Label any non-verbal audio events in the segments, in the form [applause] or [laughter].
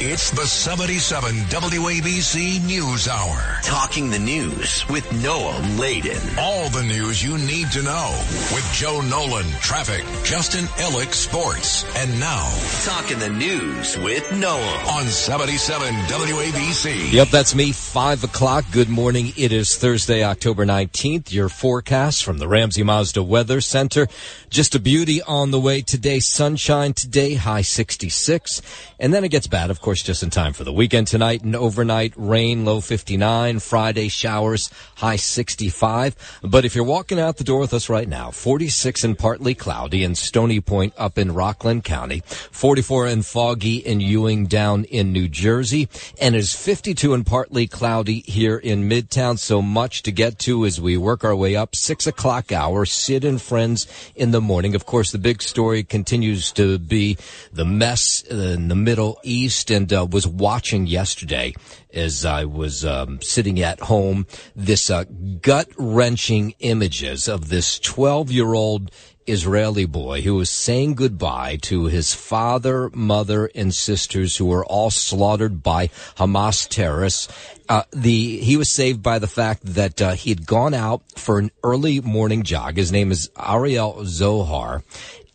It's the 77 WABC News Hour. Talking the news with Noam Laden. All the news you need to know with Joe Nolan, traffic, Justin Ellick, sports, and now Talking the news with Noam. on 77 WABC. Yep, that's me. Five o'clock. Good morning. It is Thursday, October 19th. Your forecast from the Ramsey Mazda Weather Center. Just a beauty on the way today. Sunshine today, high 66. And then it gets bad, of course, just in time for the weekend tonight and overnight rain, low 59. Friday showers, high 65. But if you're walking out the door with us right now, 46 and partly cloudy in Stony Point up in Rockland County, 44 and foggy in Ewing down in New Jersey, and it's 52 and partly cloudy here in Midtown. So much to get to as we work our way up. Six o'clock hour, Sid and friends in the morning. Of course, the big story continues to be the mess in the Middle East and uh, was watching yesterday as I was um, sitting at home this uh, gut wrenching images of this 12 year old Israeli boy who was saying goodbye to his father, mother, and sisters who were all slaughtered by Hamas terrorists. Uh, the he was saved by the fact that uh, he had gone out for an early morning jog. His name is Ariel Zohar,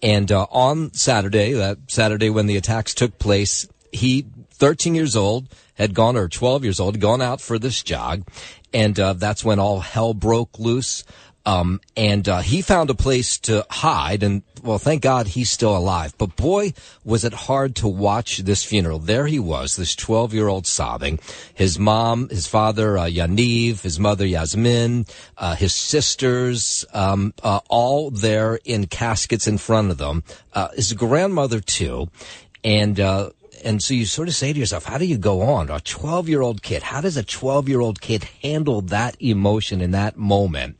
and uh, on Saturday, that Saturday when the attacks took place, he 13 years old had gone or 12 years old gone out for this jog, and uh, that's when all hell broke loose. Um, and uh, he found a place to hide, and well, thank God he's still alive. But boy, was it hard to watch this funeral. There he was, this 12 year old sobbing. His mom, his father, uh, Yaniv, his mother, Yasmin, uh, his sisters, um, uh, all there in caskets in front of them. Uh, his grandmother too. And, uh, and so you sort of say to yourself, how do you go on? A 12 year old kid, how does a 12 year old kid handle that emotion in that moment?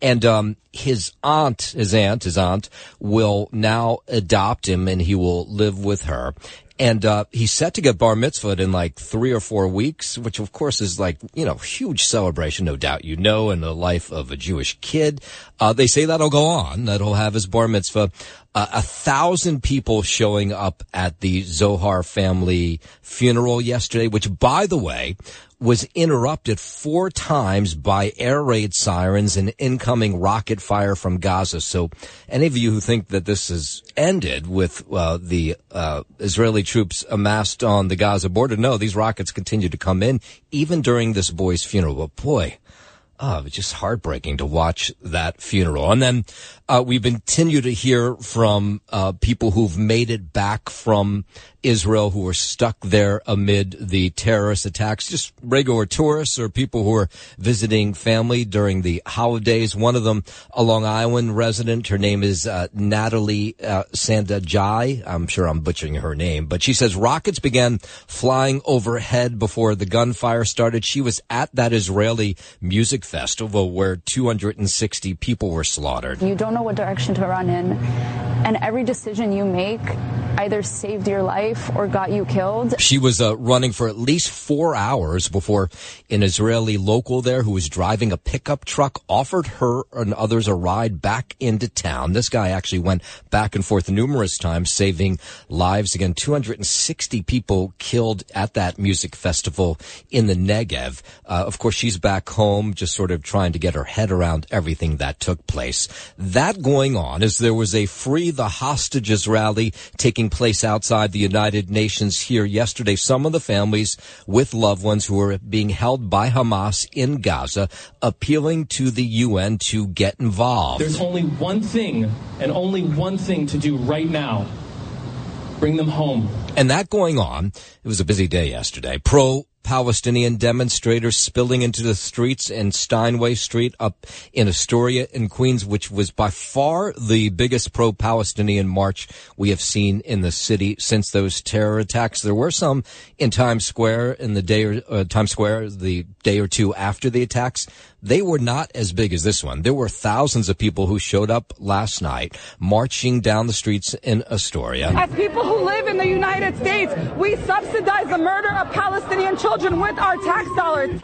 And, um, his aunt, his aunt, his aunt will now adopt him and he will live with her. And, uh, he's set to get bar mitzvah in like three or four weeks, which of course is like, you know, huge celebration, no doubt you know, in the life of a Jewish kid. Uh, they say that'll go on, that he'll have his bar mitzvah. Uh, a thousand people showing up at the Zohar family funeral yesterday, which by the way, was interrupted four times by air raid sirens and incoming rocket fire from Gaza. So any of you who think that this has ended with uh, the uh, Israeli troops amassed on the Gaza border, no, these rockets continue to come in even during this boy's funeral. But boy, Oh, it was just heartbreaking to watch that funeral. And then uh, we continue to hear from uh, people who've made it back from Israel who were stuck there amid the terrorist attacks, just regular tourists or people who are visiting family during the holidays. One of them, a Long Island resident, her name is uh, Natalie uh, Sandajai. I'm sure I'm butchering her name, but she says rockets began flying overhead before the gunfire started. She was at that Israeli music festival where 260 people were slaughtered. You don't know what direction to run in, and every decision you make either saved your life or got you killed. She was uh, running for at least four hours before an Israeli local there who was driving a pickup truck offered her and others a ride back into town. This guy actually went back and forth numerous times, saving lives. Again, 260 people killed at that music festival in the Negev. Uh, of course, she's back home, just sort of trying to get her head around everything that took place. That going on as there was a free the hostages rally taking place outside the United Nations here yesterday. Some of the families with loved ones who are being held by Hamas in Gaza appealing to the UN to get involved. There's only one thing and only one thing to do right now. Bring them home. And that going on, it was a busy day yesterday. Pro Palestinian demonstrators spilling into the streets in Steinway Street up in Astoria in Queens, which was by far the biggest pro-Palestinian march we have seen in the city since those terror attacks. There were some in Times Square in the day or uh, Times Square the day or two after the attacks. They were not as big as this one. There were thousands of people who showed up last night marching down the streets in Astoria. As people who live in the United States, we subsidize the murder of Palestinian children with our tax dollars.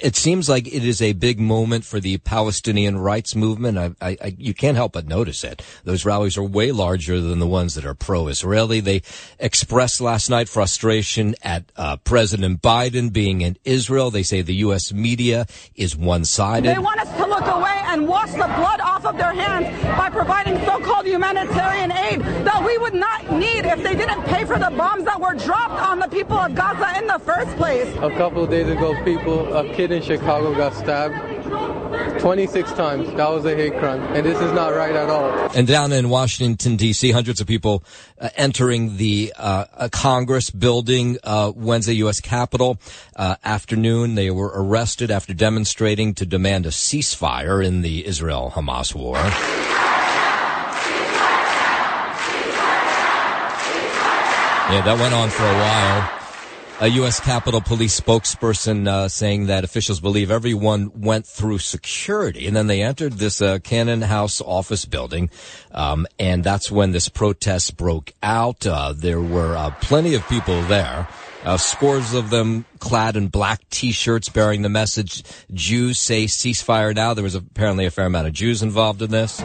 It seems like it is a big moment for the Palestinian rights movement. I, I, I, you can't help but notice it. Those rallies are way larger than the ones that are pro-Israeli. They expressed last night frustration at uh, President Biden being in Israel. They say the U.S. media is one-sided. They want us to look away and wash the blood off of their hands by providing so-called humanitarian aid that we would not need if they didn't pay for the bombs that were dropped on the people of Gaza in the first place. A couple of days ago, people, a kid in Chicago got stabbed 26 times. That was a hate crime. And this is not right at all. And down in Washington, D.C., hundreds of people uh, entering the uh, Congress building uh, Wednesday, U.S. Capitol uh, afternoon. They were arrested after demonstrating to demand a ceasefire in the Israel Hamas war. Yeah, that went on for a while a U.S. Capitol Police spokesperson uh, saying that officials believe everyone went through security, and then they entered this uh, Cannon House office building, um, and that's when this protest broke out. Uh, there were uh, plenty of people there. Uh, scores of them clad in black T-shirts bearing the message "Jews say ceasefire now." There was apparently a fair amount of Jews involved in this.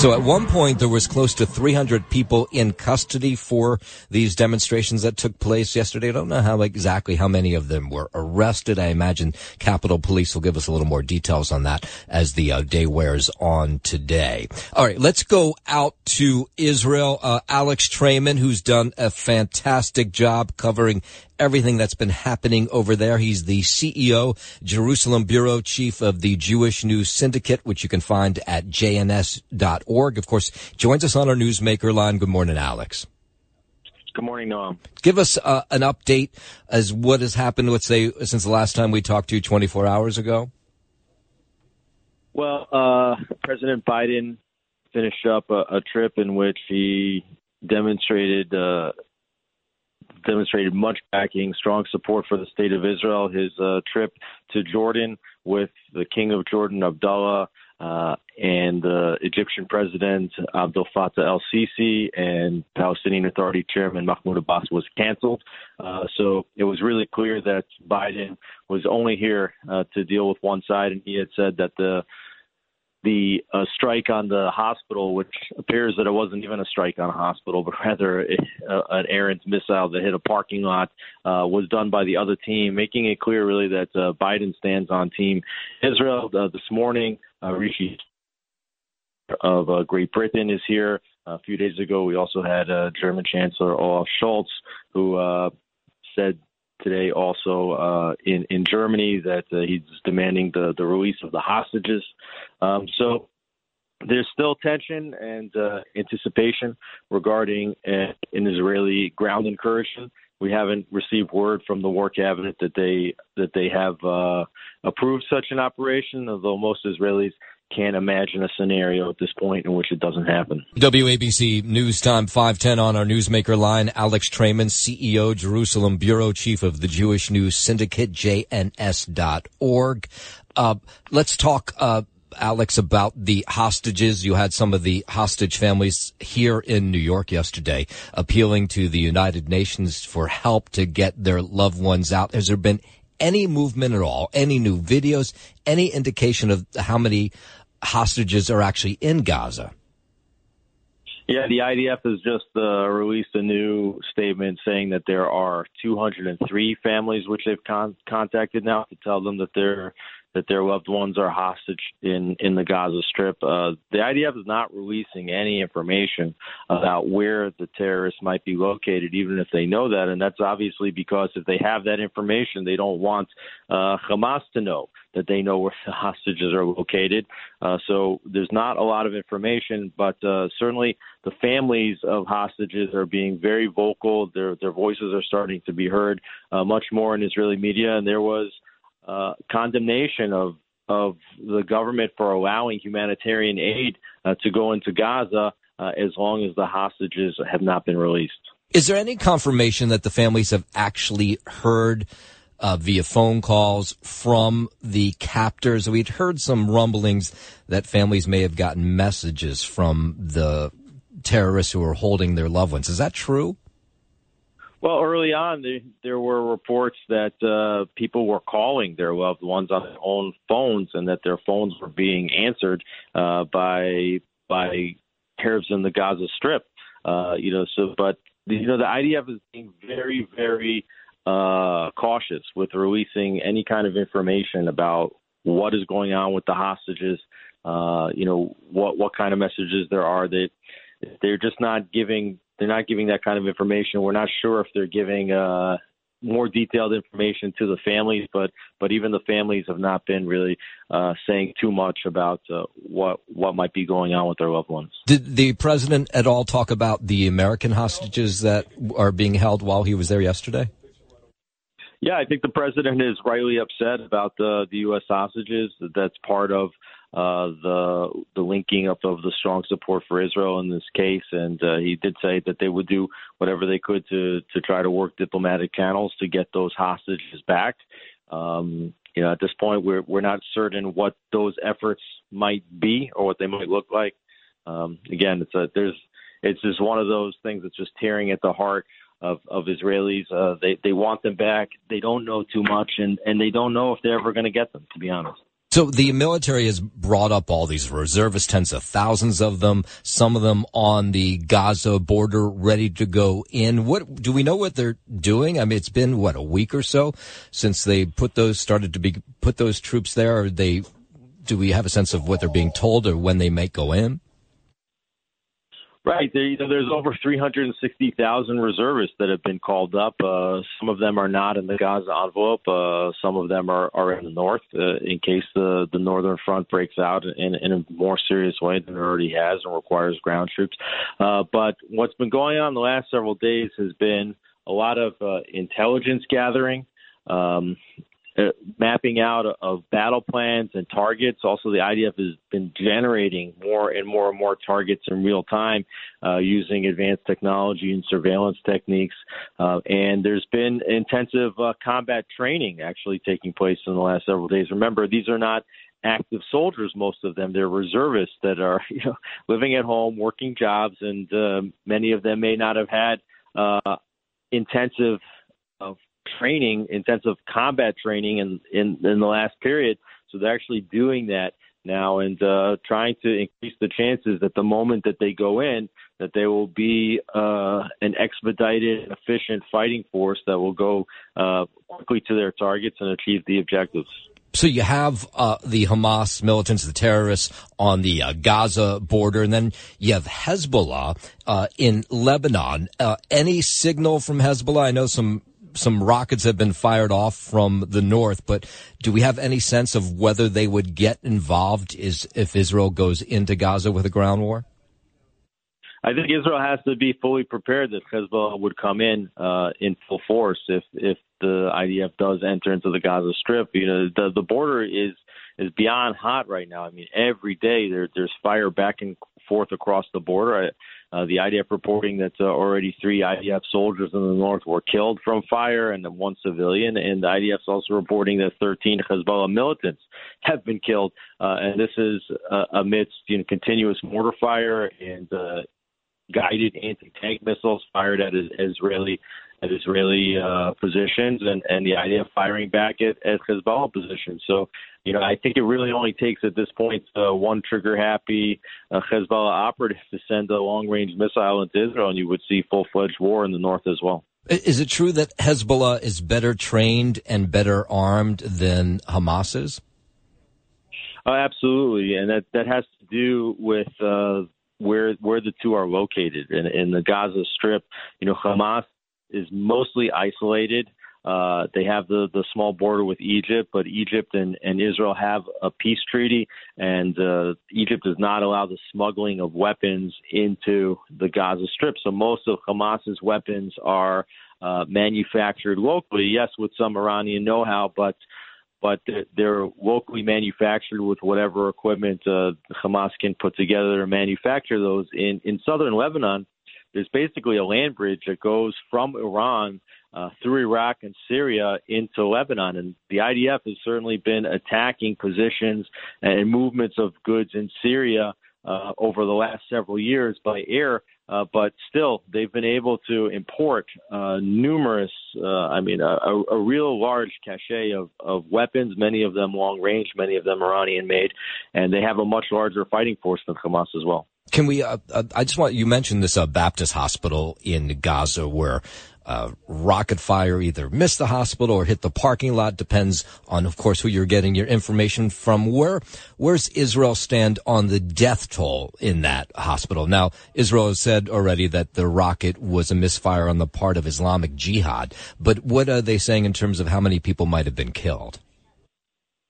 So at one point, there was close to 300 people in custody for these demonstrations that took place yesterday. I don't know how exactly how many of them were arrested. I imagine Capitol Police will give us a little more details on that as the uh, day wears on today. All right, let's go out to Israel. Uh, Alex Traiman, who's done a fantastic job covering everything that's been happening over there. He's the CEO, Jerusalem Bureau Chief of the Jewish News Syndicate, which you can find at jns.org. Of course, joins us on our newsmaker line. Good morning, Alex. Good morning, Noam. Give us uh, an update as what has happened, let's say, since the last time we talked to you 24 hours ago. Well, uh, President Biden finished up a, a, trip in which he demonstrated uh, demonstrated much backing, strong support for the state of Israel. His uh, trip to Jordan with the King of Jordan, Abdullah, uh, and the Egyptian President Abdel Fattah el Sisi and Palestinian Authority Chairman Mahmoud Abbas was canceled. Uh, so it was really clear that Biden was only here uh, to deal with one side, and he had said that the the uh, strike on the hospital, which appears that it wasn't even a strike on a hospital, [laughs] but rather uh, an errant missile that hit a parking lot, uh, was done by the other team, making it clear really that uh, Biden stands on Team Israel. Uh, this morning, uh, Rishi of uh, Great Britain is here. A few days ago, we also had uh, German Chancellor Olaf Scholz, who uh, said today also uh, in in Germany that uh, he's demanding the the release of the hostages. Um, so there's still tension and uh, anticipation regarding an Israeli ground incursion. We haven't received word from the War Cabinet that they that they have uh, approved such an operation, although most Israelis can't imagine a scenario at this point in which it doesn't happen. WABC News Time 510 on our newsmaker line. Alex Traiman, CEO, Jerusalem Bureau Chief of the Jewish News Syndicate, JNS.org. Uh, let's talk, uh, Alex, about the hostages. You had some of the hostage families here in New York yesterday appealing to the United Nations for help to get their loved ones out. Has there been any movement at all, any new videos, any indication of how many hostages are actually in Gaza. Yeah, the IDF has just uh, released a new statement saying that there are 203 families which they've con- contacted now to tell them that they're that their loved ones are hostage in in the Gaza Strip. Uh, the IDF is not releasing any information about where the terrorists might be located, even if they know that, and that's obviously because if they have that information, they don't want uh, Hamas to know that they know where the hostages are located. Uh, so there's not a lot of information, but uh, certainly the families of hostages are being very vocal. Their their voices are starting to be heard uh, much more in Israeli media, and there was uh, condemnation of of the government for allowing humanitarian aid uh, to go into Gaza uh, as long as the hostages have not been released. Is there any confirmation that the families have actually heard uh, via phone calls from the captors? We'd heard some rumblings that families may have gotten messages from the terrorists who are holding their loved ones. Is that true? Well, early on, there, there were reports that uh, people were calling their loved ones on their own phones, and that their phones were being answered uh, by by Arabs in the Gaza Strip. Uh, you know, so but you know the IDF is being very, very uh, cautious with releasing any kind of information about what is going on with the hostages. Uh, you know what what kind of messages there are. That they're just not giving they're not giving that kind of information. We're not sure if they're giving uh, more detailed information to the families, but but even the families have not been really uh, saying too much about uh, what what might be going on with their loved ones. Did the president at all talk about the American hostages that are being held while he was there yesterday? Yeah, I think the president is rightly upset about the the U.S. hostages. That's part of uh, the the linking up of the strong support for Israel in this case, and uh, he did say that they would do whatever they could to to try to work diplomatic channels to get those hostages back. Um, you know, at this point, we're we're not certain what those efforts might be or what they might look like. Um, again, it's a there's it's just one of those things that's just tearing at the heart of of Israelis. Uh, they they want them back. They don't know too much, and and they don't know if they're ever going to get them. To be honest. So the military has brought up all these reservists, tens of thousands of them, some of them on the Gaza border ready to go in. What do we know what they're doing? I mean, it's been what a week or so since they put those started to be put those troops there. Are they do we have a sense of what they're being told or when they may go in? Right. There, you know, there's over 360,000 reservists that have been called up. Uh, some of them are not in the Gaza envelope. Uh, some of them are, are in the north uh, in case the, the northern front breaks out in, in a more serious way than it already has and requires ground troops. Uh, but what's been going on the last several days has been a lot of uh, intelligence gathering. Um, uh, mapping out of battle plans and targets. Also, the IDF has been generating more and more and more targets in real time uh, using advanced technology and surveillance techniques. Uh, and there's been intensive uh, combat training actually taking place in the last several days. Remember, these are not active soldiers most of them they're reservists that are [laughs] you know living at home working jobs and uh, many of them may not have had intensive training, intensive combat training in, in, in the last period. So they're actually doing that now and uh, trying to increase the chances that the moment that they go in, that they will be uh, an expedited, efficient fighting force that will go uh, quickly to their targets and achieve the objectives. So you have uh, the Hamas militants, the terrorists on the uh, Gaza border, and then you have Hezbollah uh, in Lebanon. Uh, any signal from Hezbollah? I know some some rockets have been fired off from the north, but do we have any sense of whether they would get involved is if Israel goes into Gaza with a ground war? I think Israel has to be fully prepared that Hezbollah would come in uh, in full force if if the IDF does enter into the Gaza Strip. You know, the the border is is beyond hot right now. I mean, every day there there's fire back and forth across the border. Uh, the IDF reporting that uh, already three IDF soldiers in the north were killed from fire and one civilian. And the IDF's also reporting that 13 Hezbollah militants have been killed. Uh, and this is uh, amidst you know, continuous mortar fire and uh, guided anti-tank missiles fired at Israeli at Israeli uh, positions and, and the IDF firing back at, at Hezbollah positions. So, you know, I think it really only takes at this point uh, one trigger happy uh, Hezbollah operative to send a long range missile into Israel, and you would see full fledged war in the north as well. Is it true that Hezbollah is better trained and better armed than Hamas is? Oh, absolutely, and that that has to do with uh, where where the two are located in, in the Gaza Strip. You know, Hamas is mostly isolated. Uh, they have the, the small border with Egypt, but Egypt and, and Israel have a peace treaty, and uh, Egypt does not allow the smuggling of weapons into the Gaza Strip. So most of Hamas's weapons are uh, manufactured locally, yes, with some Iranian know-how, but but they're, they're locally manufactured with whatever equipment uh, Hamas can put together to manufacture those. In in southern Lebanon, there's basically a land bridge that goes from Iran uh, through Iraq and Syria into Lebanon. And the IDF has certainly been attacking positions and movements of goods in Syria uh, over the last several years by air. Uh, but still, they've been able to import uh, numerous, uh, I mean, a, a, real large cache of, of weapons, many of them long range, many of them Iranian made, and they have a much larger fighting force than Hamas as well. Can we? Uh, uh, I just want you mentioned this uh, Baptist hospital in Gaza where uh, rocket fire either missed the hospital or hit the parking lot. Depends on, of course, who you're getting your information from. Where, where's Israel stand on the death toll in that hospital? Now, Israel has said already that the rocket was a misfire on the part of Islamic Jihad, but what are they saying in terms of how many people might have been killed?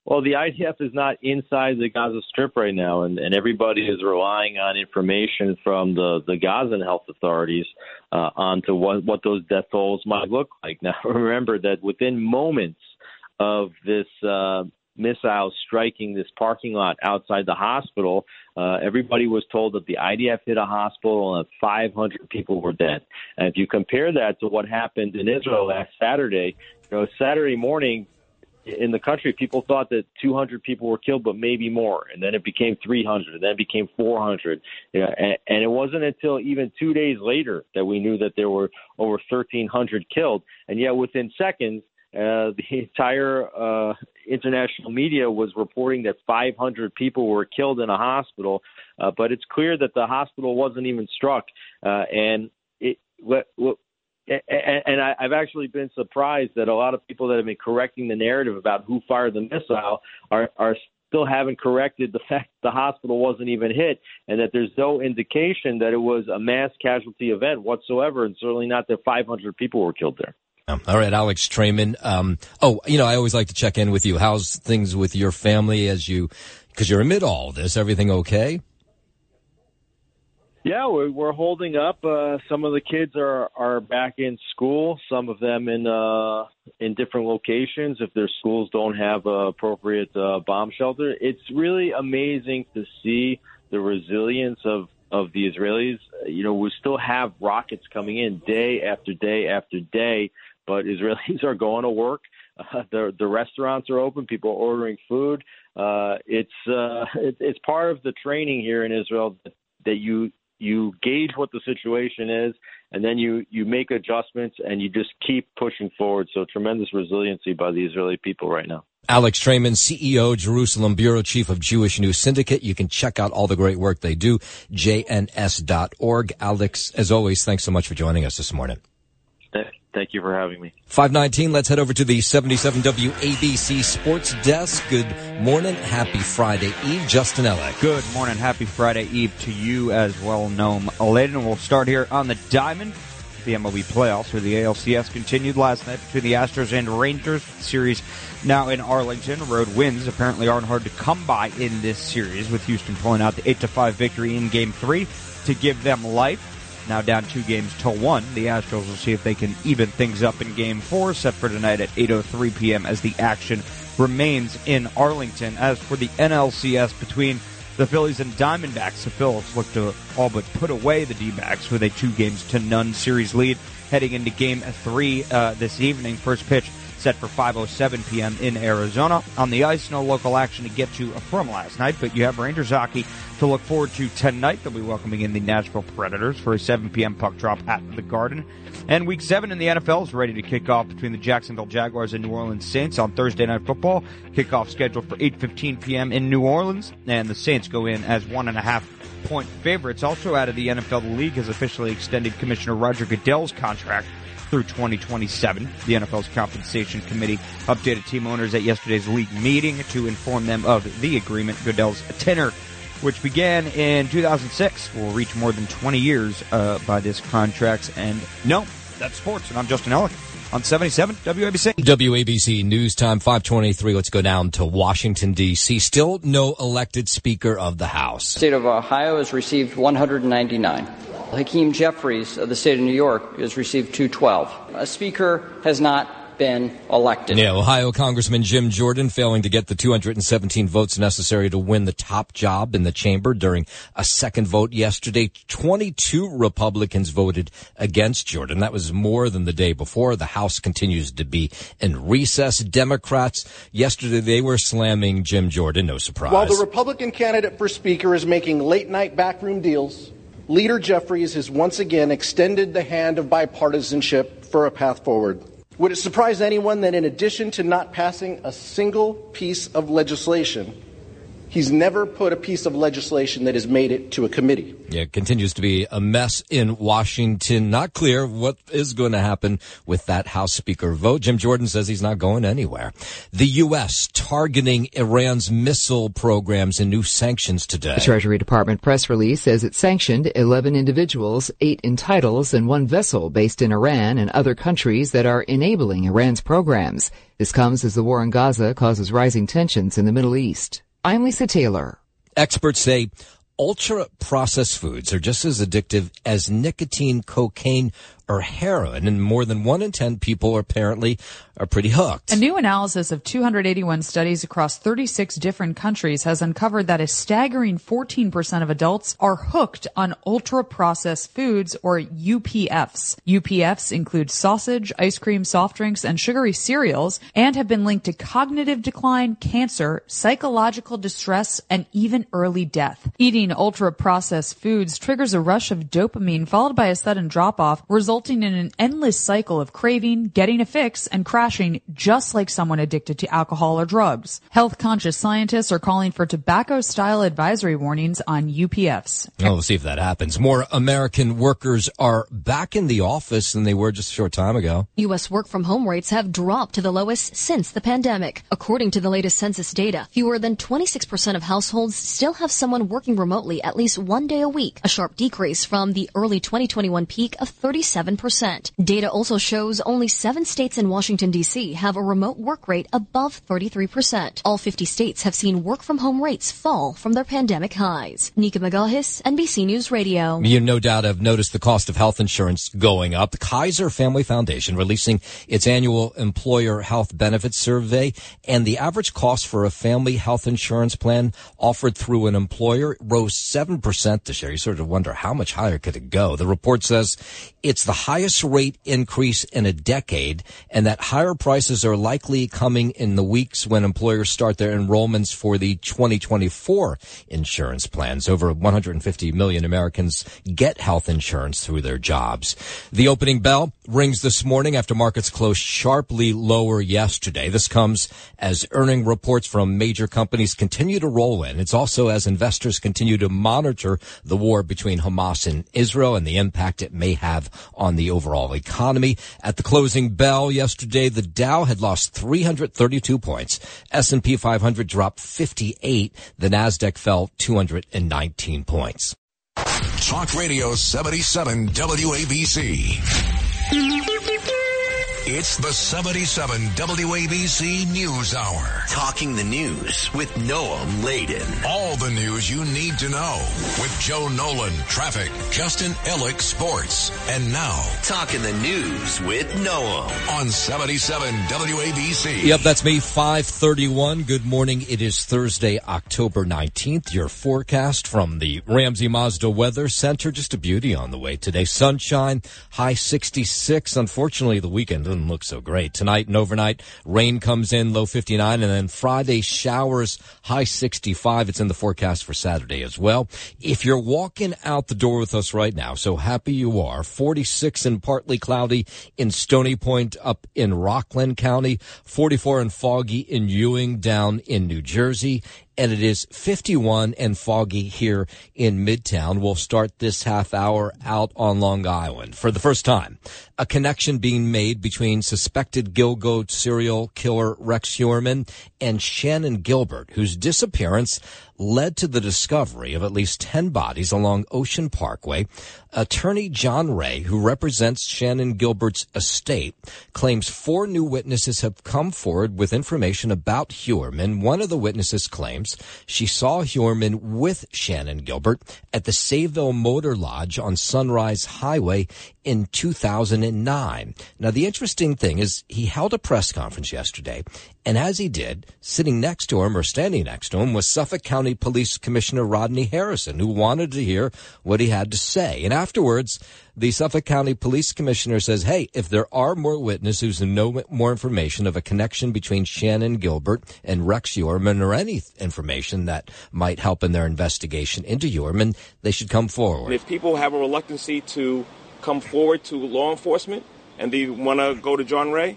Well, the IDF is not inside the Gaza Strip right now, and, and everybody is relying on information from the, the Gazan health authorities uh, onto what, what those death tolls might look like. [laughs] Now, remember that within moments of this uh, missile striking this parking lot outside the hospital, uh, everybody was told that the IDF hit a hospital and 500 people were dead. And if you compare that to what happened in Israel last Saturday, you know, Saturday morning, in the country, people thought that 200 people were killed, but maybe more, and then it became 300, and then it became 400. Yeah, and, and it wasn't until even two days later that we knew that there were over 1,300 killed, and yet within seconds, uh, the [laughs] entire uh, international media was reporting that 500 people were killed in a hospital, uh, but it's clear that the hospital wasn't even struck, uh, and it. What, what and I, have actually been surprised that a lot of people that have been correcting the narrative about who fired the missile are are still haven't corrected the [laughs] fact the hospital wasn't even hit and that there's no indication that it was a mass casualty event whatsoever, and certainly not that 500 people were killed there. All right, Alex Traiman. Um, oh, you know, I always like to check in with you. How's things with your family as you, because you're amid all this? Everything okay? Yeah, we're, we're holding up. Uh, some of the kids are are back in school. Some of them in uh, in different locations. If their schools don't have appropriate uh, bomb shelter, it's really amazing to see the resilience of of the Israelis. You know, we still have rockets coming in day after day after day, but [laughs] Israelis are going to work. Uh, the the restaurants are open. People are ordering food. Uh, it's uh, [laughs] it, it's part of the training here in Israel that, that you you gauge what the situation is, and then you you make adjustments and you just keep pushing forward. So tremendous resiliency by the Israeli people right now. Alex Traiman, CEO, Jerusalem Bureau Chief of Jewish News Syndicate. You can check out all the great work they do, jns.org. Alex, as always, thanks so much for joining us this morning. Thank you for having me. 519, let's head over to the 77 WABC Sports Desk. Good morning. Happy Friday Eve. Justin Ellick. Good morning. Happy Friday Eve to you as well, Noam Laden. We'll start here on the Diamond. The MLB playoffs, where the ALCS continued last night between the Astros and Rangers. series now in Arlington. Road wins apparently aren't hard to come by in this series, with Houston pulling out the 8 to 5 victory in Game 3 to give them life. Now down two games to one. The Astros will see if they can even things up in game four, set for tonight at 8.03 p.m. as the action remains in Arlington. As for the NLCS between the Phillies and Diamondbacks, the Phillies look to all but put away the D-backs with a two games to none series lead heading into game three uh, this evening. First pitch set for 5:07 p.m. in Arizona. On the ice, no local action to get to from last night, but you have Rangers hockey to look forward to tonight. They'll be welcoming in the Nashville Predators for a 7 p.m. puck drop at the Garden. And Week Seven in the NFL is ready to kick off between the Jacksonville Jaguars and New Orleans Saints on Thursday Night Football. Kickoff scheduled for 8:15 p.m. in New Orleans, and the Saints go in as one and a half point favorites. Also out of the NFL, the league has officially extended Commissioner Roger Goodell's contract through 2027. The NFL's compensation committee updated team owners at yesterday's league meeting to inform them of the agreement. Goodell's tenor, which began in 2006, will reach more than 20 years uh, by this contract's end. no, that's sports. And I'm Justin Ellick on 77 WABC. WABC News Time 523. Let's go down to Washington, D.C. Still no elected Speaker of the House. State of Ohio has received 199. Hakeem Jeffries of the state of New York has received 212. A speaker has not been elected. Yeah, Ohio Congressman Jim Jordan failing to get the 217 votes necessary to win the top job in the chamber during a second vote yesterday. 22 Republicans voted against Jordan. That was more than the day before. The House continues to be in recess. Democrats, yesterday they were slamming Jim Jordan. No surprise. While the Republican candidate for Speaker is making late night backroom deals, Leader Jeffries has once again extended the hand of bipartisanship for a path forward. Would it surprise anyone that in addition to not passing a single piece of legislation, He's never put a piece of legislation that has made it to a committee. Yeah, it continues to be a mess in Washington. Not clear what is going to happen with that House Speaker vote. Jim Jordan says he's not going anywhere. The U.S. targeting Iran's missile programs and new sanctions today. The Treasury Department press release says it sanctioned 11 individuals, eight entitles, and one vessel based in Iran and other countries that are enabling Iran's programs. This comes as the war in Gaza causes rising tensions in the Middle East. I'm Lisa Taylor. Experts say ultra processed foods are just as addictive as nicotine, cocaine, or heroin, and more than one in 10 people apparently are pretty hooked. A new analysis of 281 studies across 36 different countries has uncovered that a staggering 14% of adults are hooked on ultra processed foods or UPFs. UPFs include sausage, ice cream, soft drinks, and sugary cereals and have been linked to cognitive decline, cancer, psychological distress, and even early death. Eating ultra processed foods triggers a rush of dopamine followed by a sudden drop off, resulting resulting in an endless cycle of craving, getting a fix, and crashing just like someone addicted to alcohol or drugs. Health conscious scientists are calling for tobacco style advisory warnings on UPFs. Oh, we'll see if that happens. More American workers are back in the office than they were just a short time ago. U.S. work from home rates have dropped to the lowest since the pandemic. According to the latest census data, fewer than 26% of households still have someone working remotely at least one day a week, a sharp decrease from the early 2021 peak of 37 7%. Data also shows only seven states and Washington, D.C. have a remote work rate above 33%. All 50 states have seen work from home rates fall from their pandemic highs. Nika Megahis, NBC News Radio. You no doubt have noticed the cost of health insurance going up. The Kaiser Family Foundation releasing its annual employer health benefits survey and the average cost for a family health insurance plan offered through an employer rose 7% this year. You sort of wonder how much higher could it go? The report says it's the highest rate increase in a decade and that higher prices are likely coming in the weeks when employers start their enrollments for the 2024 insurance plans. Over 150 million Americans get health insurance through their jobs. The opening bell rings this morning after markets closed sharply lower yesterday. This comes as earning reports from major companies continue to roll in. It's also as investors continue to monitor the war between Hamas and Israel and the impact it may have on the overall economy. At the closing bell yesterday, the Dow had lost 332 points. S&P 500 dropped 58. The Nasdaq fell 219 points. Talk Radio 77 WABC. It's the 77 WABC News Hour. Talking the news with Noam Laden. All the news you need to know with Joe Nolan, traffic, Justin Ellick, sports. And now, Talking the news with Noam. on 77 WABC. Yep, that's me, 531. Good morning. It is Thursday, October 19th. Your forecast from the Ramsey Mazda Weather Center. Just a beauty on the way today. Sunshine, high 66. Unfortunately, the weekend doesn't look so great. Tonight and overnight, rain comes in, low 59, and then Friday showers, high 65. It's in the forecast for Saturday as well. If you're walking out the door with us right now, so happy you are, 46 and partly cloudy in Stony Point up in Rockland County, 44 and foggy in Ewing down in New Jersey, and it is 51 and foggy here in Midtown. We'll start this half hour out on Long Island. For the first time, a connection being made between suspected Gilgo serial killer Rex Heuermann and Shannan Gilbert, whose disappearance led to the discovery of at least 10 bodies along Ocean Parkway. Attorney John Ray, who represents Shannan Gilbert's estate, claims four new witnesses have come forward with information about Heuermann. One of the witnesses claims she saw Heuermann with Shannan Gilbert at the Sayville Motor Lodge on Sunrise Highway in 2009. Now, the interesting thing is he held a press conference yesterday, and as he did, sitting next to him or standing next to him was Suffolk County Police Commissioner Rodney Harrison, who wanted to hear what he had to say. And afterwards, the Suffolk County Police Commissioner says, hey, if there are more witnesses who know more information of a connection between Shannan Gilbert and Rex Heuermann or any information that might help in their investigation into Heuermann, they should come forward. And if people have a reluctancy to come forward to law enforcement and they want to go to John Ray,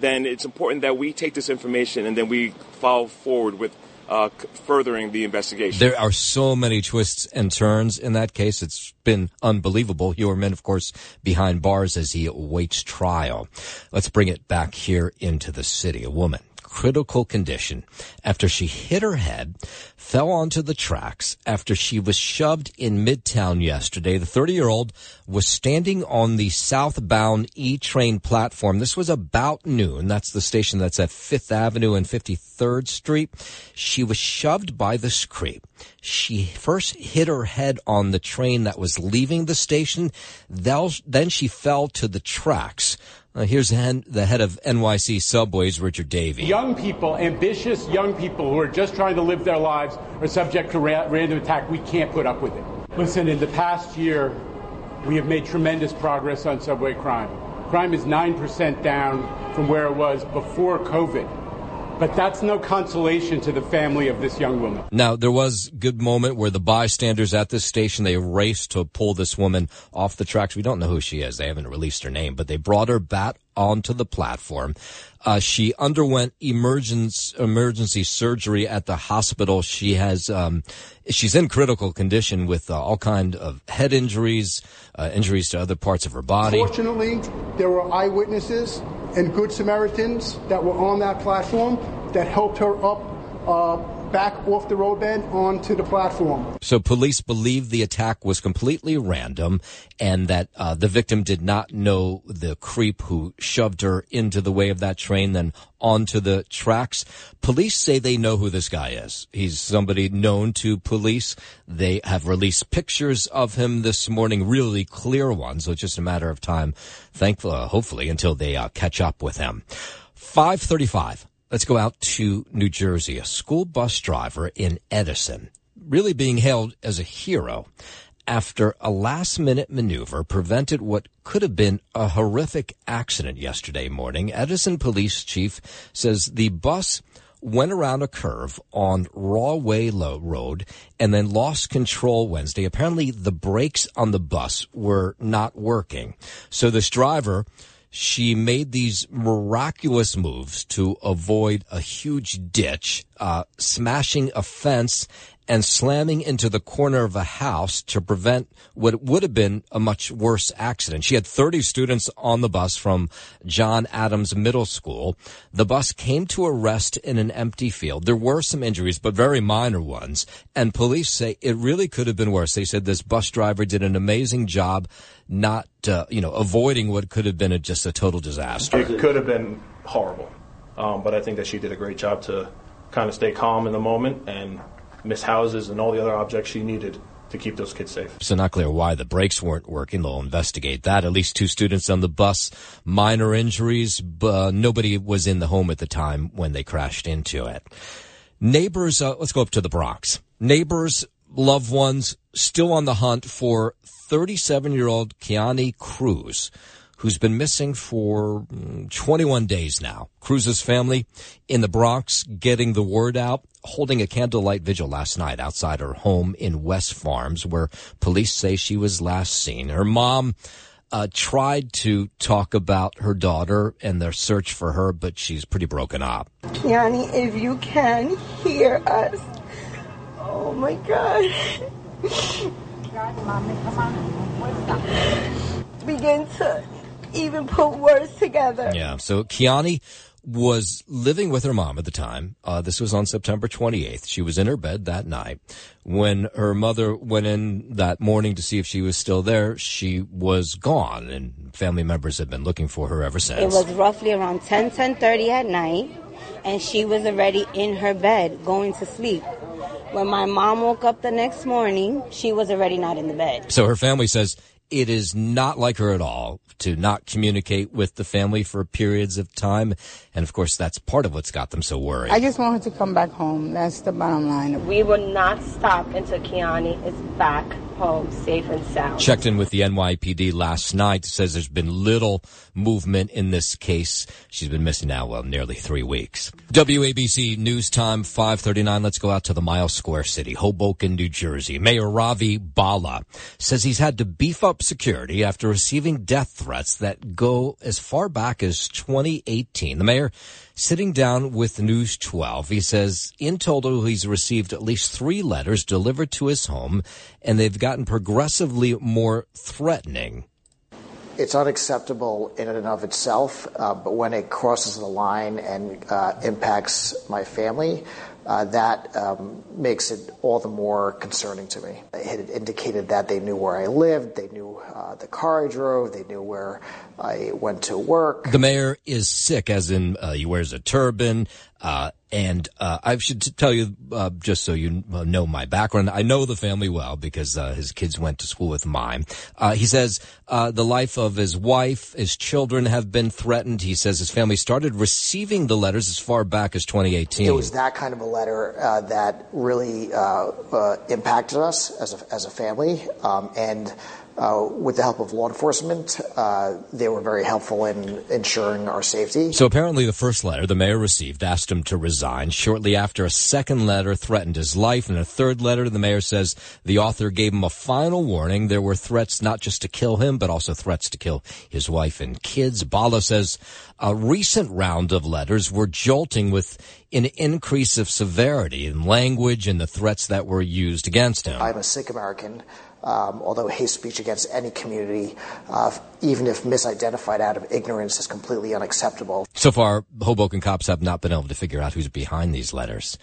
then it's important that we take this information and then we follow forward with uh, furthering the investigation. There are so many twists and turns in that case. It's been unbelievable. Heuermann, of course, behind bars as he awaits trial. Let's bring it back here into the city. A woman critical condition after she hit her head, fell onto the tracks after she was shoved in Midtown yesterday. The 30 year old was standing on the southbound E train platform. This was about noon. That's the station that's at 5th Avenue and 53rd Street. She was shoved by this creep. She first hit her head on the train that was leaving the station. Then she fell to the tracks. Uh, here's the head of NYC Subways, Richard Davey. Young people, ambitious young people who are just trying to live their lives are subject to ra- random attack. We can't put up with it. Listen, in the past year, we have made tremendous progress on subway crime. Crime is 9% down from where it was before COVID. But that's no consolation to the family of this young woman. Now, there was a good moment where the bystanders at this station, they raced to pull this woman off the tracks. We don't know who she is. They haven't released her name, but they brought her back onto the platform. Uh, she underwent emergency emergency surgery at the hospital. She has um, she's in critical condition with uh, all kind of head injuries, uh, injuries to other parts of her body. Fortunately, there were eyewitnesses and good Samaritans that were on that platform that helped her up uh, back off the roadbed onto the platform. So police believe the attack was completely random and that uh, the victim did not know the creep who shoved her into the way of that train, then onto the tracks. Police say they know who this guy is. He's somebody known to police. They have released pictures of him this morning, really clear ones. So it's just a matter of time, thankfully, uh, hopefully, until they uh, catch up with him. 535. Let's go out to New Jersey. A school bus driver in Edison, really being hailed as a hero after a last minute maneuver prevented what could have been a horrific accident yesterday morning. Edison police chief says the bus went around a curve on Rahway Road and then lost control Wednesday. Apparently the brakes on the bus were not working. So this driver she made these miraculous moves to avoid a huge ditch, uh, smashing a fence and slamming into the corner of a house to prevent what would have been a much worse accident. She had 30 students on the bus from John Adams Middle School. The bus came to a rest in an empty field. There were some injuries, but very minor ones. And police say it really could have been worse. They said this bus driver did an amazing job not, uh, you know, avoiding what could have been a, just a total disaster. It could have been horrible. Um, but I think that she did a great job to kind of stay calm in the moment and miss houses and all the other objects she needed to keep those kids safe. So not clear why the brakes weren't working. They'll investigate that. At least two students on the bus, minor injuries, but nobody was in the home at the time when they crashed into it. Neighbors, uh, let's go up to the Bronx. Neighbors, loved ones, still on the hunt for 37 year old Kiani Cruz, who's been missing for mm, 21 days now. Cruz's family in the Bronx getting the word out, holding a candlelight vigil last night outside her home in West Farms, where police say she was last seen. Her mom, uh, tried to talk about her daughter and their search for her, but she's pretty broken up. Kiani, if you can hear us, oh my God. Begin to even put words together. Yeah. So Kiani was living with her mom at the time. Uh, this was on September 28th. She was in her bed that night. When her mother went in that morning to see if she was still there, she was gone, and family members have been looking for her ever since. It was roughly around 10, 10.30 at night, and she was already in her bed going to sleep. When my mom woke up the next morning, she was already not in the bed. So her family says it is not like her at all to not communicate with the family for periods of time. And of course, that's part of what's got them so worried. I just want her to come back home. That's the bottom line. We will not stop until Kiani is back home safe and sound. Checked in with the NYPD last night. Says there's been little movement in this case. She's been missing now, well, nearly three weeks. WABC News Time 539. Let's go out to the Mile Square City, Hoboken, New Jersey. Mayor Ravi Bhalla says he's had to beef up security after receiving death threats that go as far back as 2018. The mayor sitting down with News 12. He says in total he's received at least three letters delivered to his home and they've gotten progressively more threatening. It's unacceptable in and of itself, uh, but when it crosses the line and uh, impacts my family, uh, that um, makes it all the more concerning to me. It had indicated that they knew where I lived, they knew uh, the car I drove, they knew where I went to work. The mayor is Sikh, as in uh, he wears a turban. Uh, and uh, I should tell you, uh, just so you know my background, I know the family well because uh, his kids went to school with mine. Uh, he says uh, the life of his wife, his children have been threatened. He says his family started receiving the letters as far back as 2018. It was that kind of a letter that really impacted us as a, as a family. Um, and uh, with the help of law enforcement, uh, they were very helpful in ensuring our safety. So apparently, the first letter the mayor received asked him to resign. Shortly after, a second letter threatened his life, and a third letter, the mayor says the author gave him a final warning. There were threats not just to kill him, but also threats to kill his wife and kids. Bhalla says a recent round of letters were jolting with an increase of severity in language and the threats that were used against him. I'm a Sikh American. Um, although hate speech against any community, uh, even if misidentified out of ignorance, is completely unacceptable. So far, Hoboken cops have not been able to figure out who's behind these letters.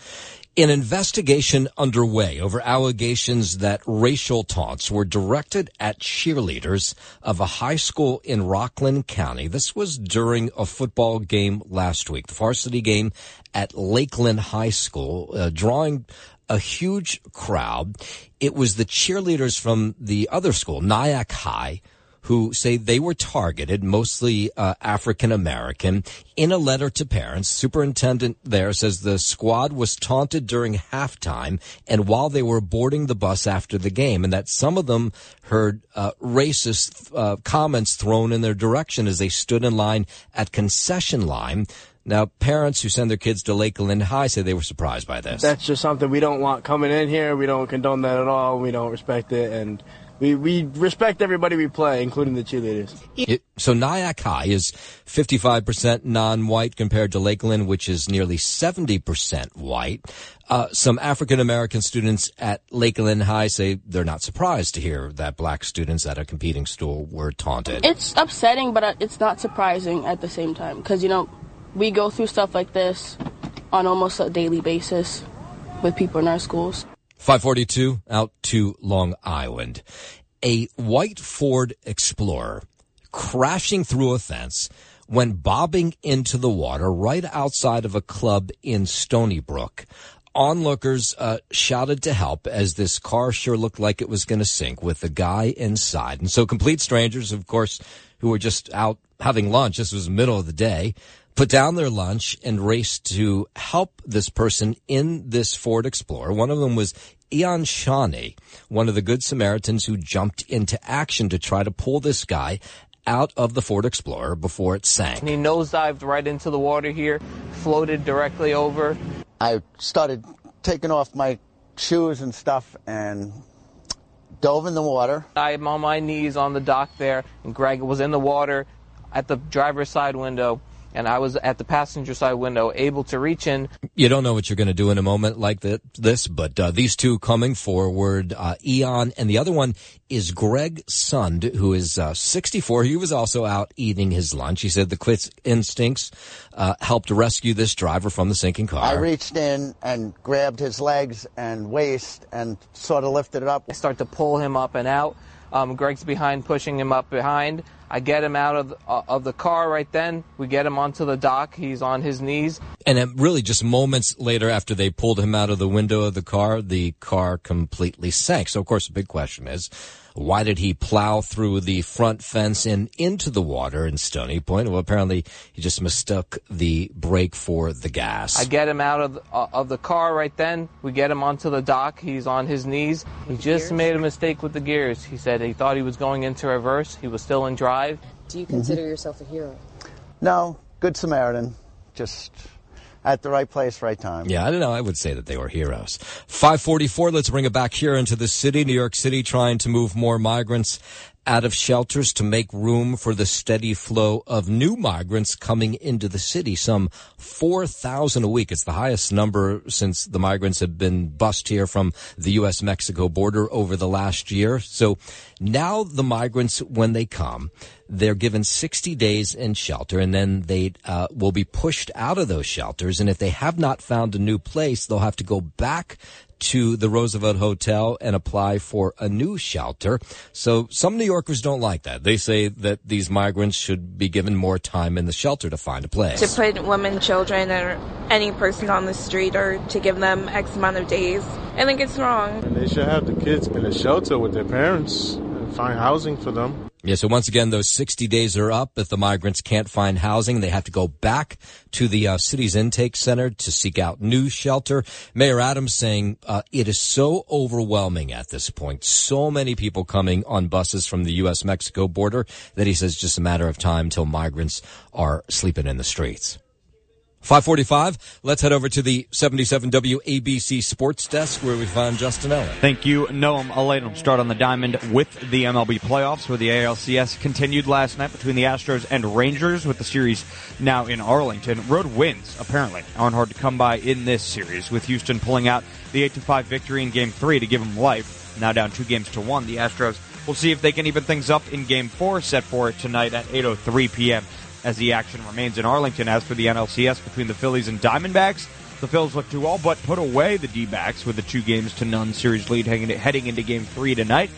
An investigation underway over allegations that racial taunts were directed at cheerleaders of a high school in Rockland County. This was during a football game last week, the varsity game at Lakeland High School, uh, drawing a huge crowd. It was the cheerleaders from the other school, Nyack High, who say they were targeted, mostly uh, African American. In a letter to parents, superintendent there says the squad was taunted during halftime and while they were boarding the bus after the game, and that some of them heard uh, racist uh, comments thrown in their direction as they stood in line at concession line. Now, parents who send their kids to Lakeland High say they were surprised by this. That's just something we don't want coming in here. We don't condone that at all. We don't respect it, and we, we respect everybody we play, including the cheerleaders. It, so Nyack High is 55% non-white compared to Lakeland, which is nearly 70% white. Uh, some African American students at Lakeland High say they're not surprised to hear that black students at a competing school were taunted. It's upsetting, but it's not surprising at the same time because, you know, we go through stuff like this on almost a daily basis with people in our schools. 542 out to Long Island. A white Ford Explorer crashing through a fence went bobbing into the water right outside of a club in Stony Brook. Onlookers uh, shouted to help as this car sure looked like it was going to sink with the guy inside. And so complete strangers, of course, who were just out having lunch. This was the middle of the day put down their lunch and raced to help this person in this Ford Explorer. One of them was Ian Shawnee, one of the Good Samaritans who jumped into action to try to pull this guy out of the Ford Explorer before it sank. And He nosedived right into the water here, floated directly over. I started taking off my shoes and stuff and dove in the water. I'm on my knees on the dock there, and Greg was in the water at the driver's side window and I was at the passenger side window able to reach in. You don't know what you're going to do in a moment like this, but uh, these two coming forward, uh, Eon, and the other one is Greg Sund, who is uh, 64. He was also out eating his lunch. He said the quick instincts uh, helped rescue this driver from the sinking car. I reached in and grabbed his legs and waist and sort of lifted it up. I start to pull him up and out. Um, Greg's behind, pushing him up behind. I get him out of uh, of the car right then. We get him onto the dock. He's on his knees. And really just moments later after they pulled him out of the window of the car, the car completely sank. So of course the big question is, why did he plow through the front fence and into the water in Stony Point? Well, apparently he just mistook the brake for the gas. I get him out of the, uh, of the car right then. We get him onto the dock. He's on his knees. He just made a mistake with the gears. He said he thought he was going into reverse. He was still in drive. Do you consider yourself a hero? No, good Samaritan. Just at the right place, right time. Yeah, I don't know. I would say that they were heroes. 544. Let's bring it back here into the city. New York City trying to move more migrants out of shelters to make room for the steady flow of new migrants coming into the city. Some 4,000 a week. It's the highest number since the migrants have been bussed here from the U.S. Mexico border over the last year. So now the migrants, when they come, they're given 60 days in shelter and then they uh, will be pushed out of those shelters. And if they have not found a new place, they'll have to go back to the Roosevelt Hotel and apply for a new shelter. So some New Yorkers don't like that. They say that these migrants should be given more time in the shelter to find a place. To put women, children, or any person on the street or to give them X amount of days. I think it's wrong. And they should have the kids in a shelter with their parents and find housing for them. Yeah, so once again, those 60 days are up. If the migrants can't find housing, they have to go back to the uh, city's intake center to seek out new shelter. Mayor Adams saying uh, it is so overwhelming at this point. So many people coming on buses from the U.S. Mexico border that he says it's just a matter of time till migrants are sleeping in the streets. 545. Let's head over to the 77 WABC Sports Desk where we find Justin Ellick. Thank you, Noam Laden. Start on the diamond with the MLB playoffs where the ALCS continued last night between the Astros and Rangers with the series now in Arlington. Road wins, apparently, aren't hard to come by in this series with Houston pulling out the 8-5 victory in game three to give them life. Now down two games to one. The Astros will see if they can even things up in game four set for tonight at 8.03 p.m as the action remains in Arlington. As for the NLCS between the Phillies and Diamondbacks, the Phillies look to all but put away the D-backs with a two games to none series lead heading into game three tonight.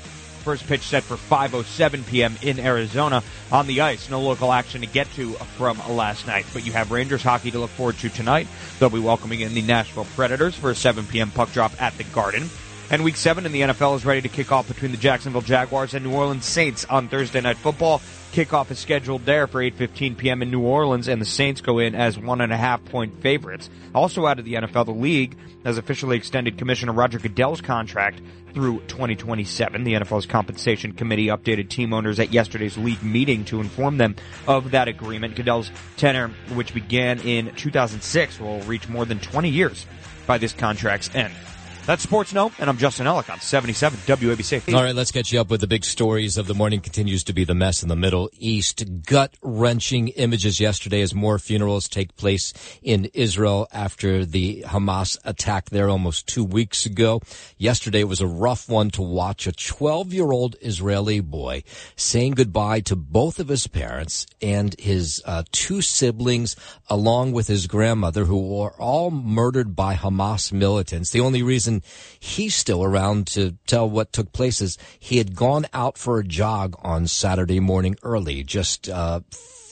First pitch set for 5:07 p.m. in Arizona on the ice. No local action to get to from last night, but you have Rangers hockey to look forward to tonight. They'll be welcoming in the Nashville Predators for a 7 p.m. puck drop at the Garden. And Week Seven in the NFL is ready to kick off between the Jacksonville Jaguars and New Orleans Saints on Thursday Night Football. Kickoff is scheduled there for 8:15 p.m. in New Orleans, and the Saints go in as one and a half point favorites. Also out of the NFL, the league has officially extended Commissioner Roger Goodell's contract through 2027. The NFL's compensation committee updated team owners at yesterday's league meeting to inform them of that agreement. Goodell's tenure, which began in 2006, will reach more than 20 years by this contract's end. That's Sports No, and I'm Justin Ellick on 77 WABC. All right, let's get you up with the big stories of the morning. Continues to be the mess in the Middle East. Gut wrenching images yesterday as more funerals take place in Israel after the Hamas attack there almost two weeks ago. Yesterday was a rough one to watch. A 12 year old Israeli boy saying goodbye to both of his parents and his uh, two siblings, along with his grandmother, who were all murdered by Hamas militants. The only reason he's still around to tell what took place is he had gone out for a jog on Saturday morning early, just uh,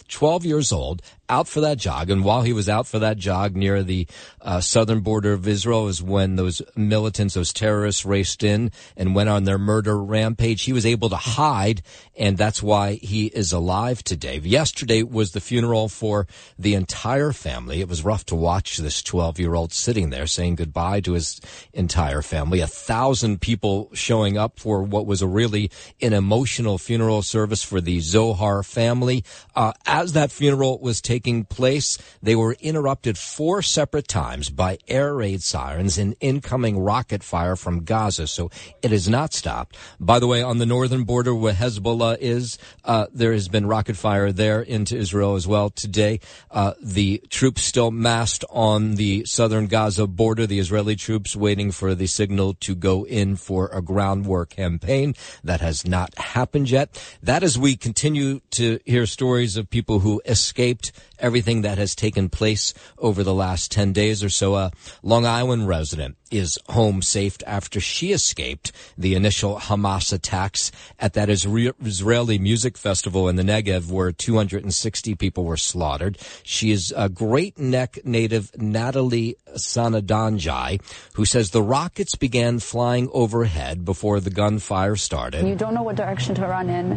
12 years old, out for that jog. And while he was out for that jog near the uh, southern border of Israel is when those militants, those terrorists raced in and went on their murder rampage. He was able to hide, and that's why he is alive today. Yesterday was the funeral for the entire family. It was rough to watch this 12 year old sitting there saying goodbye to his entire family. A thousand people showing up for what was a really an emotional funeral service for the Zohar family. Uh, as that funeral was taking taking place. They were interrupted four separate times by air raid sirens and incoming rocket fire from Gaza. So it has not stopped. By the way, on the northern border where Hezbollah is, uh, there has been rocket fire there into Israel as well today. Uh, the troops still massed on the southern Gaza border. The Israeli troops waiting for the signal to go in for a ground war campaign. That has not happened yet. That as we continue to hear stories of people who escaped everything that has taken place over the last 10 days or so. A Long Island resident is home safe after she escaped the initial Hamas attacks at that Israeli music festival in the Negev where 260 people were slaughtered. She is a Great Neck native Natalie Sanandaji, who says the rockets began flying overhead before the gunfire started. You don't know what direction to run in,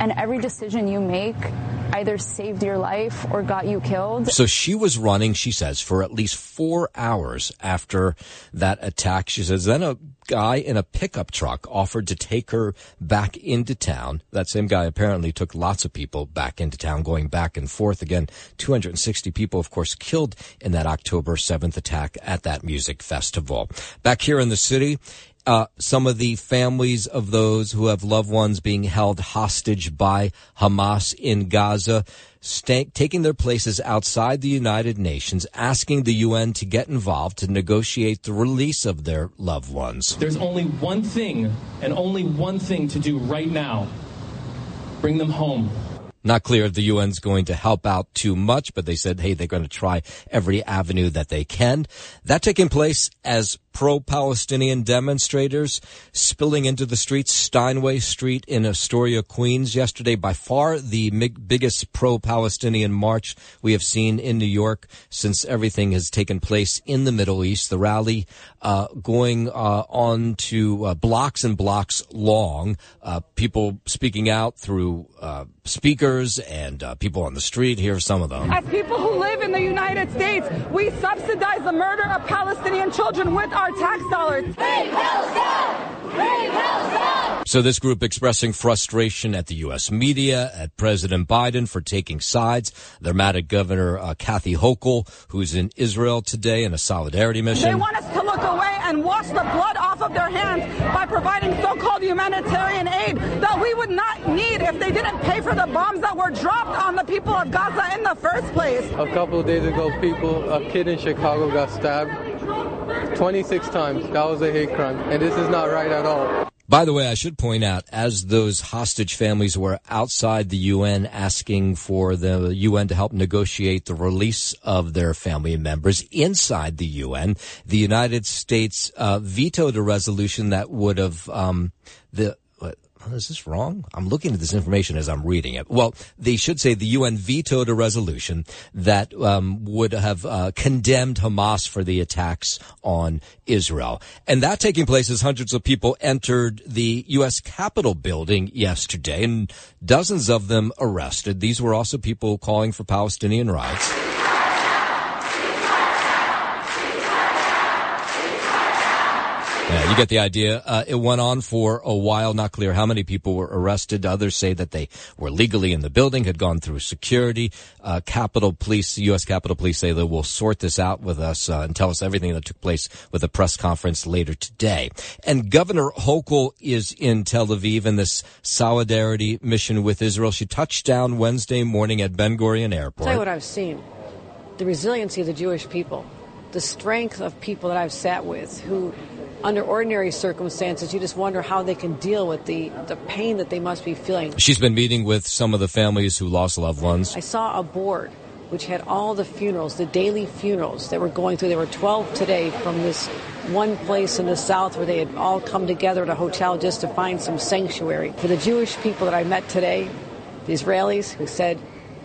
and every decision you make either saved your life or got you killed. So she was running, she says, for at least four hours after that attack. She says then a guy in a pickup truck offered to take her back into town. That same guy apparently took lots of people back into town, going back and forth again. 260 people, of course, killed in that October 7th attack at that music festival. Back here in the city, uh, some of the families of those who have loved ones being held hostage by Hamas in Gaza, taking their places outside the United Nations, asking the UN to get involved to negotiate the release of their loved ones. There's only one thing and only one thing to do right now bring them home. Not clear if the UN's going to help out too much, but they said, hey, they're going to try every avenue that they can. That taking place as pro-Palestinian demonstrators spilling into the streets, Steinway Street in Astoria, Queens yesterday. By far the biggest pro-Palestinian march we have seen in New York since everything has taken place in the Middle East. The rally uh, going uh, on to uh, blocks and blocks long. Uh, people speaking out through uh, speakers and uh, people on the street. Here are some of them. As people who live in the United States, we subsidize the murder of Palestinian children with our our tax dollars. So this group expressing frustration at the U.S. media, at President Biden for taking sides. They're mad at Governor uh, Kathy Hochul, who's in Israel today in a solidarity mission. They want us to look away and wash the blood off of their hands by providing so-called humanitarian aid that we would not need if they didn't pay for the bombs that were dropped on the people of Gaza in the first place. A couple of days ago, people, a kid in Chicago got stabbed 26 times. That was a hate crime, and this is not right at all. By the way, I should point out, as those hostage families were outside the UN asking for the UN to help negotiate the release of their family members inside the UN, the United States uh, vetoed a resolution that would have um, the is this wrong? I'm looking at this information as I'm reading it. Well, they should say the UN vetoed a resolution that um, would have uh, condemned Hamas for the attacks on Israel. And that taking place as hundreds of people entered the U.S. Capitol building yesterday and dozens of them arrested. These were also people calling for Palestinian rights. You get the idea. Uh, it went on for a while. Not clear how many people were arrested. Others say that they were legally in the building, had gone through security. Uh, Capitol Police, U.S. Capitol Police say they will sort this out with us uh, and tell us everything that took place with a press conference later today. And Governor Hochul is in Tel Aviv in this solidarity mission with Israel. She touched down Wednesday morning at Ben Gurion Airport. I'll tell you what I've seen: the resiliency of the Jewish people, the strength of people that I've sat with who under ordinary circumstances, you just wonder how they can deal with the, the pain that they must be feeling. She's been meeting with some of the families who lost loved ones. I saw a board which had all the funerals, the daily funerals that were going through. There were 12 today from this one place in the south where they had all come together at a hotel just to find some sanctuary. For the Jewish people that I met today, the Israelis who said,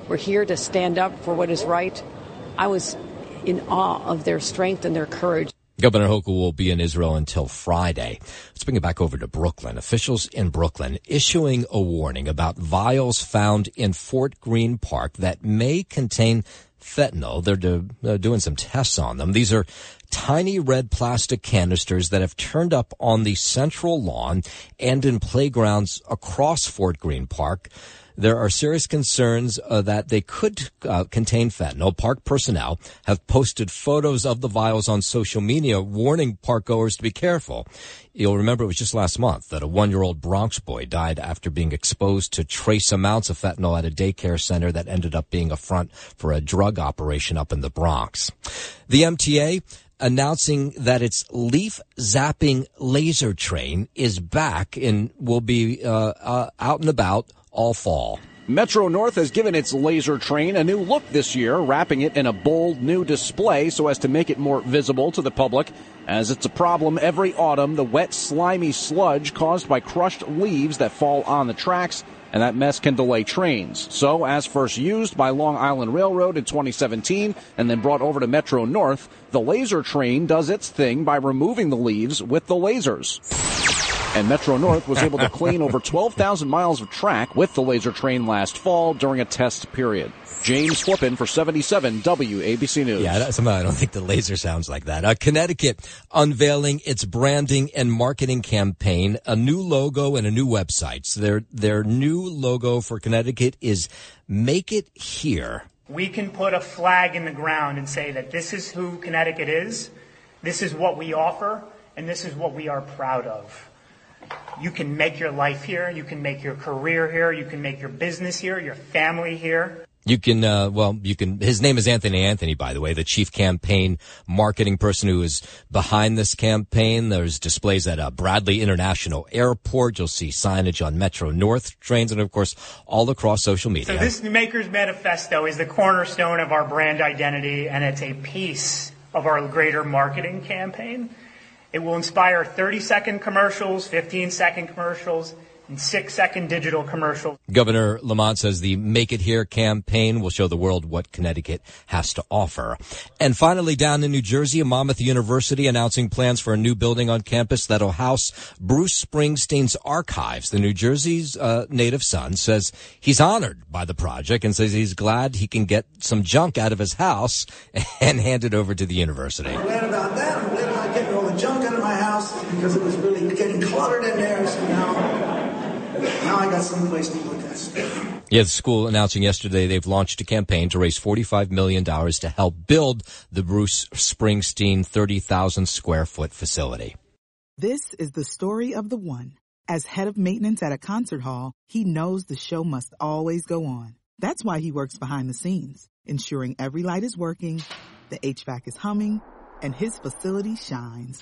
We're here to stand up for what is right, I was in awe of their strength and their courage. Governor Hochul will be in Israel until Friday. Let's bring it back over to Brooklyn. Officials in Brooklyn issuing a warning about vials found in Fort Greene Park that may contain fentanyl. They're, do, they're doing some tests on them. These are tiny red plastic canisters that have turned up on the central lawn and in playgrounds across Fort Greene Park. There are serious concerns uh, that they could uh, contain fentanyl. Park personnel have posted photos of the vials on social media warning park goers to be careful. You'll remember it was just last month that a one-year-old Bronx boy died after being exposed to trace amounts of fentanyl at a daycare center that ended up being a front for a drug operation up in the Bronx. The MTA announcing that its leaf zapping laser train is back and will be uh, uh, out and about all fall. Metro North has given its laser train a new look this year, wrapping it in a bold new display so as to make it more visible to the public. As it's a problem every autumn, the wet, slimy sludge caused by crushed leaves that fall on the tracks and that mess can delay trains. So, as first used by Long Island Railroad in 2017 and then brought over to Metro North, the laser train does its thing by removing the leaves with the lasers. And Metro North was able to clean over 12,000 miles of track with the laser train last fall during a test period. James Flippin for 77 WABC News. Yeah, somehow I don't think the laser sounds like that. Uh, Connecticut unveiling its branding and marketing campaign, a new logo and a new website. So their their new logo for Connecticut is "Make It Here." We can put a flag in the ground and say that this is who Connecticut is, this is what we offer, and this is what we are proud of. You can make your life here. You can make your career here. You can make your business here, your family here. You can, uh, well, you can, his name is Anthony Anthony, by the way, the chief campaign marketing person who is behind this campaign. There's displays at uh, Bradley International Airport. You'll see signage on Metro North trains and, of course, all across social media. So this Maker's Manifesto is the cornerstone of our brand identity, and it's a piece of our greater marketing campaign. It will inspire 30 second commercials, 15 second commercials, and six second digital commercials. Governor Lamont says the Make It Here campaign will show the world what Connecticut has to offer. And finally, down in New Jersey, Monmouth University announcing plans for a new building on campus that'll house Bruce Springsteen's archives. The New Jersey's uh, native son says he's honored by the project and says he's glad he can get some junk out of his house [laughs] and hand it over to the university. Because it was really getting cluttered in there. So now now I got someplace to put that stuff. Yeah, the school announcing yesterday they've launched a campaign to raise $45 million to help build the Bruce Springsteen 30,000 square foot facility. This is the story of the one. As head of maintenance at a concert hall, he knows the show must always go on. That's why he works behind the scenes, ensuring every light is working, the HVAC is humming, and his facility shines.